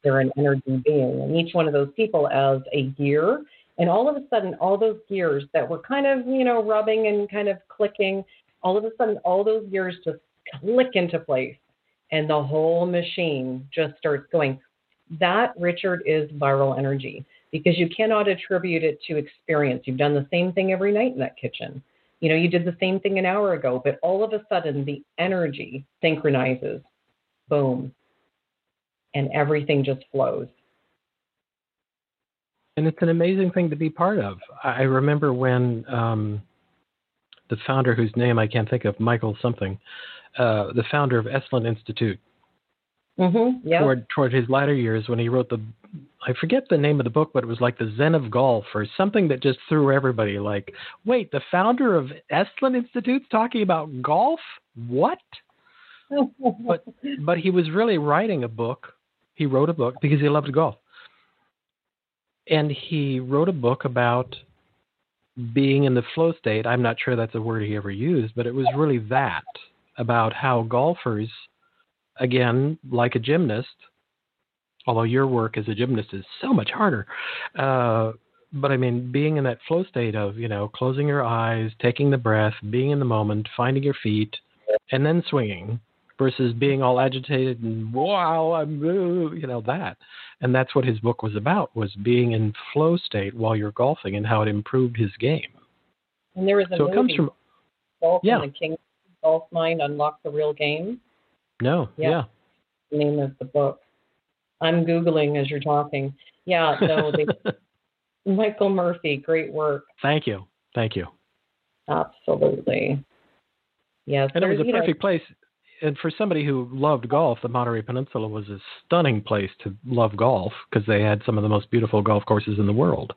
they're an energy being, and each one of those people as a gear. And all of a sudden, all those gears that were kind of, you know, rubbing and kind of clicking, all of a sudden, all those gears just click into place and the whole machine just starts going. That, Richard, is viral energy because you cannot attribute it to experience. You've done the same thing every night in that kitchen. You know, you did the same thing an hour ago, but all of a sudden the energy synchronizes. Boom. And everything just flows. And it's an amazing thing to be part of. I remember when um, the founder, whose name I can't think of, Michael something, uh, the founder of Esalen Institute, mm-hmm, yep. toward toward his latter years when he wrote the I forget the name of the book, but it was like the Zen of Golf or something that just threw everybody like, wait, the founder of Esalen Institute's talking about golf? What? but but he was really writing a book. He wrote a book because he loved golf. And he wrote a book about being in the flow state. I'm not sure that's a word he ever used, but it was really that about how golfers again, like a gymnast, although your work as a gymnast is so much harder. Uh, but I mean, being in that flow state of, you know, closing your eyes, taking the breath, being in the moment, finding your feet, and then swinging versus being all agitated and wow, I'm, you know, that. And that's what his book was about, was being in flow state while you're golfing and how it improved his game. And there was a so movie, it comes from, Golf yeah. the King Golf Mind Unlock the Real Game. No, yeah. yeah. The name of the book. I'm Googling as you're talking. Yeah, no, Michael Murphy, great work. Thank you. Thank you. Absolutely. Yes. And it was a perfect know, place. and for somebody who loved golf, the Monterey Peninsula was a stunning place to love golf because they had some of the most beautiful golf courses in the world.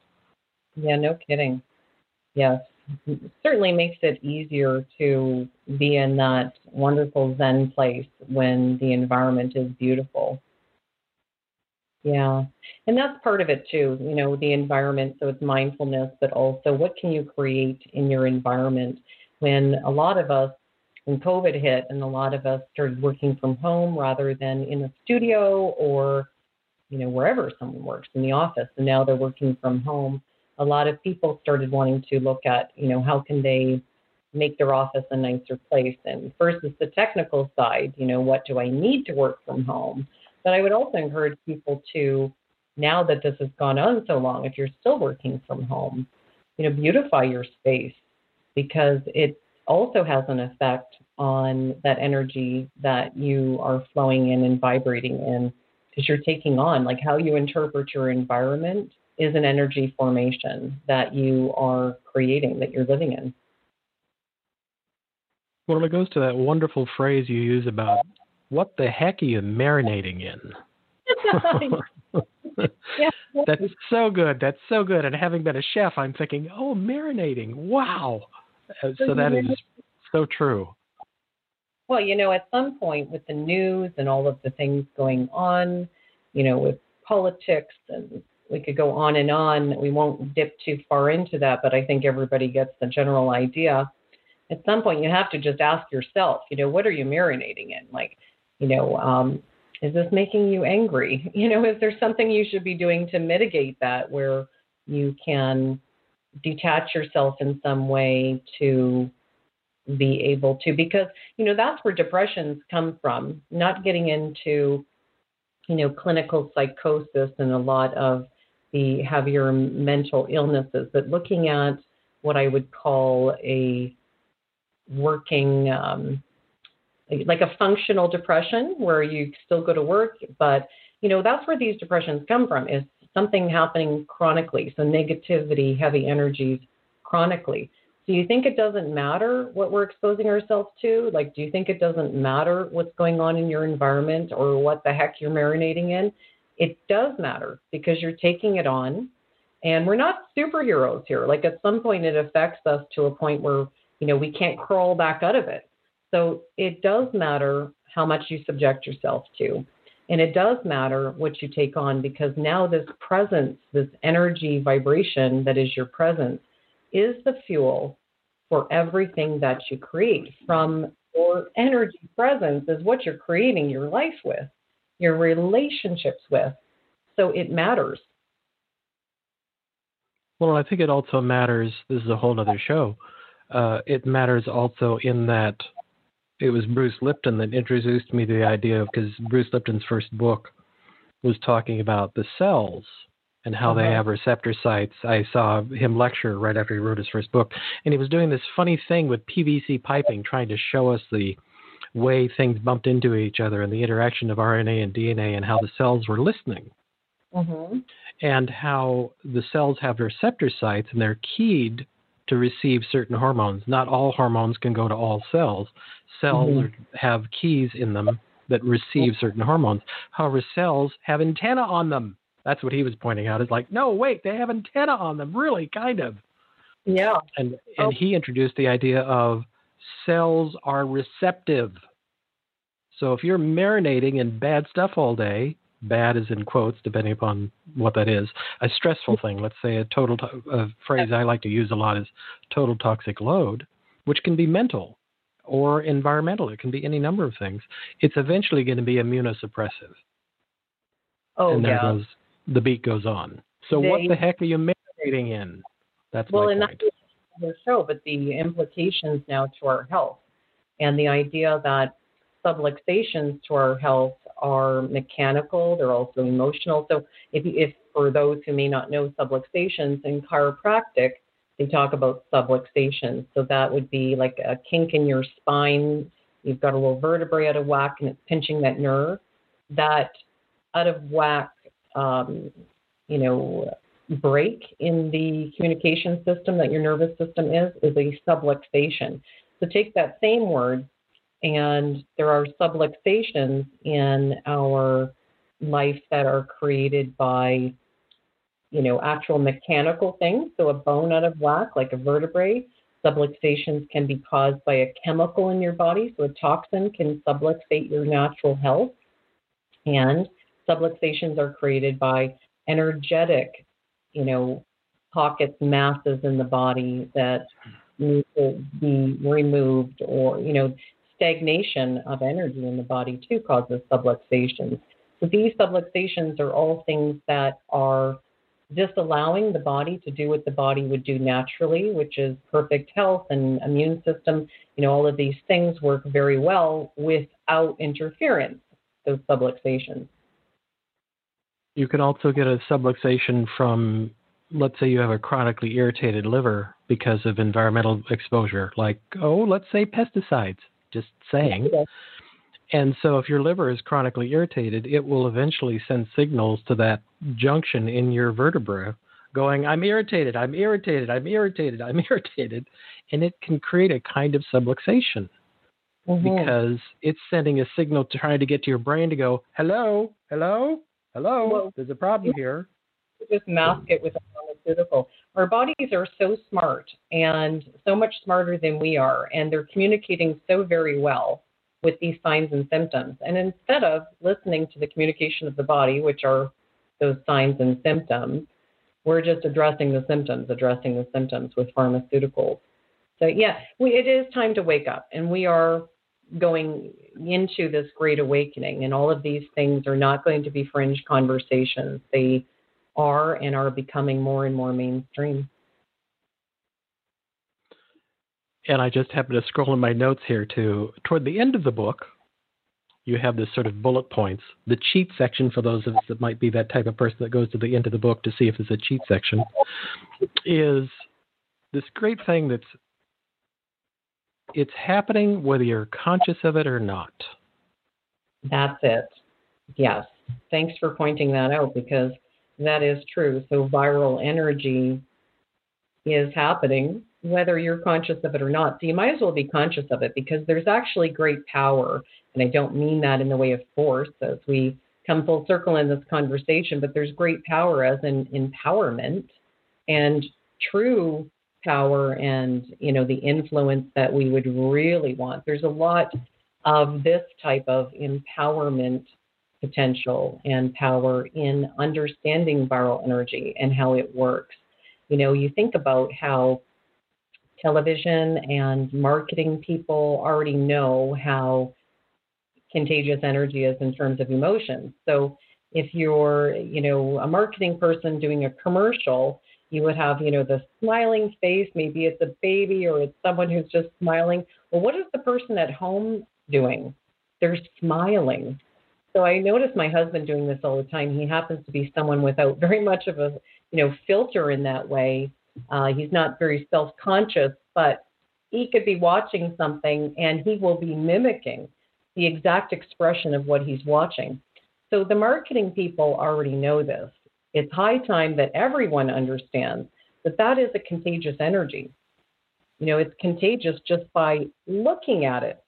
Yeah, no kidding. Yes, certainly makes it easier to be in that wonderful Zen place when the environment is beautiful. Yeah. And that's part of it too, you know, the environment. So it's mindfulness, but also what can you create in your environment when a lot of us, when COVID hit and a lot of us started working from home rather than in a studio or, you know, wherever someone works in the office and now they're working from home, a lot of people started wanting to look at, you know, how can they make their office a nicer place? And first is the technical side, you know, what do I need to work from home? But I would also encourage people to, now that this has gone on so long, if you're still working from home, you know, beautify your space because it also has an effect on that energy that you are flowing in and vibrating in because you're taking on like how you interpret your environment is an energy formation that you are creating that you're living in well it goes to that wonderful phrase you use about what the heck are you marinating in? That's so good. That's so good. And having been a chef, I'm thinking, oh, marinating. Wow. Uh, so that is so true. Well, you know, at some point with the news and all of the things going on, you know, with politics and we could go on and on. We won't dip too far into that, but I think everybody gets the general idea. At some point, you have to just ask yourself, you know, what are you marinating in? Like, you know, um, is this making you angry? You know, is there something you should be doing to mitigate that where you can detach yourself in some way to be able to because you know that's where depressions come from not getting into you know clinical psychosis and a lot of the heavier mental illnesses but looking at what i would call a working um, like a functional depression where you still go to work, but you know that's where these depressions come from is something happening chronically. So negativity, heavy energies chronically. Do you think it doesn't matter what we're exposing ourselves to? Like, do you think it doesn't matter what's going on in your environment or what the heck you're marinating in? It does matter because you're taking it on. And we're not superheroes here. Like, at some point, it affects us to a point where, you know, we can't crawl back out of it. So it does matter how much you subject yourself to. And it does matter what you take on because now this presence, this energy vibration that is your presence, is the fuel for everything that you create. From your energy presence is what you're creating your life with, your relationships with. So it matters. Well, I think it also matters. This is a whole other show. Uh, it matters also in that it was Bruce Lipton that introduced me to the idea of because Bruce Lipton's first book was talking about the cells and how uh-huh. they have receptor sites. I saw him lecture right after he wrote his first book, and he was doing this funny thing with PVC piping, trying to show us the way things bumped into each other and the interaction of RNA and DNA and how the cells were listening. Mm-hmm. And how the cells have receptor sites and they're keyed to receive certain hormones. Not all hormones can go to all cells. Cells mm-hmm. have keys in them that receive certain hormones. However, cells have antenna on them. That's what he was pointing out. It's like, no, wait, they have antenna on them. Really, kind of. Yeah. And and oh. he introduced the idea of cells are receptive. So if you're marinating in bad stuff all day, bad is in quotes, depending upon what that is, a stressful thing. Let's say a total to- a phrase I like to use a lot is total toxic load, which can be mental or environmental. It can be any number of things. It's eventually going to be immunosuppressive. Oh, and yeah. goes the beat goes on. So they, what the heck are you marinating in? That's well, my point. The show, but the implications now to our health and the idea that subluxations to our health are mechanical, they're also emotional. So, if, if for those who may not know subluxations in chiropractic, they talk about subluxations. So, that would be like a kink in your spine. You've got a little vertebrae out of whack and it's pinching that nerve. That out of whack, um, you know, break in the communication system that your nervous system is, is a subluxation. So, take that same word And there are subluxations in our life that are created by, you know, actual mechanical things. So a bone out of whack, like a vertebrae. Subluxations can be caused by a chemical in your body. So a toxin can subluxate your natural health. And subluxations are created by energetic, you know, pockets, masses in the body that need to be removed or, you know, stagnation of energy in the body too causes subluxations. So these subluxations are all things that are disallowing the body to do what the body would do naturally, which is perfect health and immune system. You know, all of these things work very well without interference, those subluxations. You can also get a subluxation from, let's say, you have a chronically irritated liver because of environmental exposure, like, oh, let's say pesticides, just saying. Yes. And so, if your liver is chronically irritated, it will eventually send signals to that junction in your vertebra going, I'm irritated, I'm irritated, I'm irritated, I'm irritated. And it can create a kind of subluxation mm-hmm. because it's sending a signal to trying to get to your brain to go, hello, hello, hello, well, there's a problem here. Just mask it with a pharmaceutical. Our bodies are so smart and so much smarter than we are, and they're communicating so very well with these signs and symptoms. And instead of listening to the communication of the body, which are those signs and symptoms, we're just addressing the symptoms, addressing the symptoms with pharmaceuticals. So, yeah, we, it is time to wake up, and we are going into this great awakening. And all of these things are not going to be fringe conversations, they are and are becoming more and more mainstream. and I just happened to scroll in my notes here to toward the end of the book, you have this sort of bullet points. The cheat section for those of us that might be that type of person that goes to the end of the book to see if there's a cheat section is this great thing that's it's happening whether you're conscious of it or not. That's it. Yes. Thanks for pointing that out because that is true. So viral energy is happening whether you're conscious of it or not. So you might as well be conscious of it because there's actually great power. And I don't mean that in the way of force as we come full circle in this conversation, but there's great power as in empowerment and true power and you know the influence that we would really want. There's a lot of this type of empowerment potential and power in understanding viral energy and how it works. You know, you think about how television and marketing people already know how contagious energy is in terms of emotions. So if you're, you know, a marketing person doing a commercial, you would have, you know, the smiling face. Maybe it's a baby or it's someone who's just smiling. Well, what is the person at home doing? They're smiling. So I notice my husband doing this all the time. He happens to be someone without very much of a, you know, filter in that way. Uh, he's not very self conscious, but he could be watching something and he will be mimicking the exact expression of what he's watching. So the marketing people already know this. It's high time that everyone understands that that is a contagious energy. You know, it's contagious just by looking at it.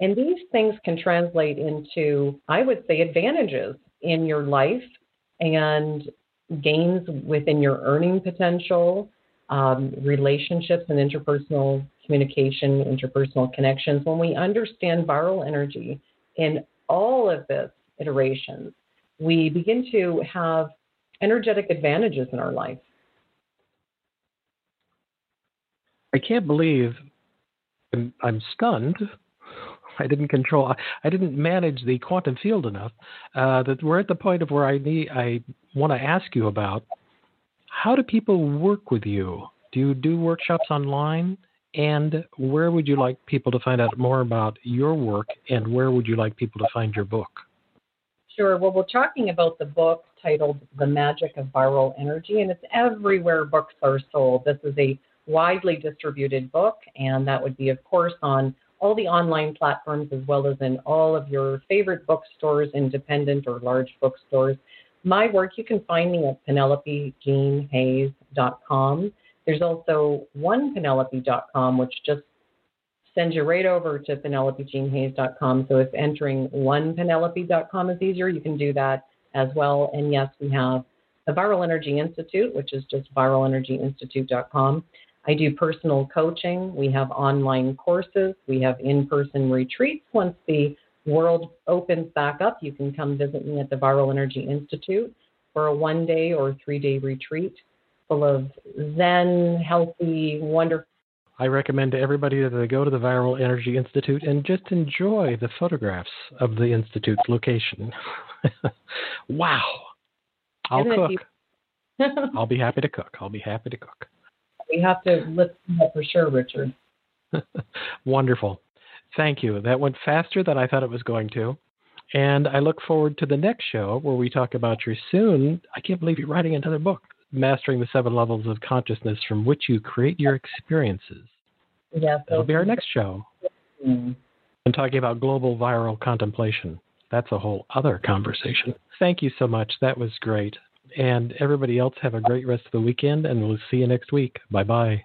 And these things can translate into, I would say, advantages in your life and gains within your earning potential, um, relationships and interpersonal communication, interpersonal connections. When we understand viral energy in all of its iterations, we begin to have energetic advantages in our life. I can't believe I'm, I'm stunned I didn't control. I didn't manage the quantum field enough. Uh, that we're at the point of where I need. I want to ask you about how do people work with you? Do you do workshops online? And where would you like people to find out more about your work? And where would you like people to find your book? Sure. Well, we're talking about the book titled The Magic of Viral Energy, and it's everywhere books are sold. This is a widely distributed book, and that would be, of course, on all the online platforms as well as in all of your favorite bookstores, independent or large bookstores. My work, you can find me at penelopejeanhayes.com. There's also onepenelope.com, which just send you right over to penelopejeanhayes.com. So if entering one penelope.com is easier, you can do that as well. And yes, we have the Viral Energy Institute, which is just viralenergyinstitute.com. I do personal coaching. We have online courses. We have in person retreats. Once the world opens back up, you can come visit me at the Viral Energy Institute for a one day or three day retreat full of Zen, healthy, wonderful. I recommend to everybody that they go to the Viral Energy Institute and just enjoy the photographs of the Institute's location. wow. I'll cook. I'll be happy to cook. I'll be happy to cook. We have to listen that for sure, Richard. Wonderful. Thank you. That went faster than I thought it was going to. And I look forward to the next show where we talk about your soon, I can't believe you're writing another book, Mastering the Seven Levels of Consciousness from which you create your experiences. Yes. That'll be our next show. Mm-hmm. I'm talking about global viral contemplation. That's a whole other conversation. Thank you so much. That was great. And everybody else, have a great rest of the weekend, and we'll see you next week. Bye bye.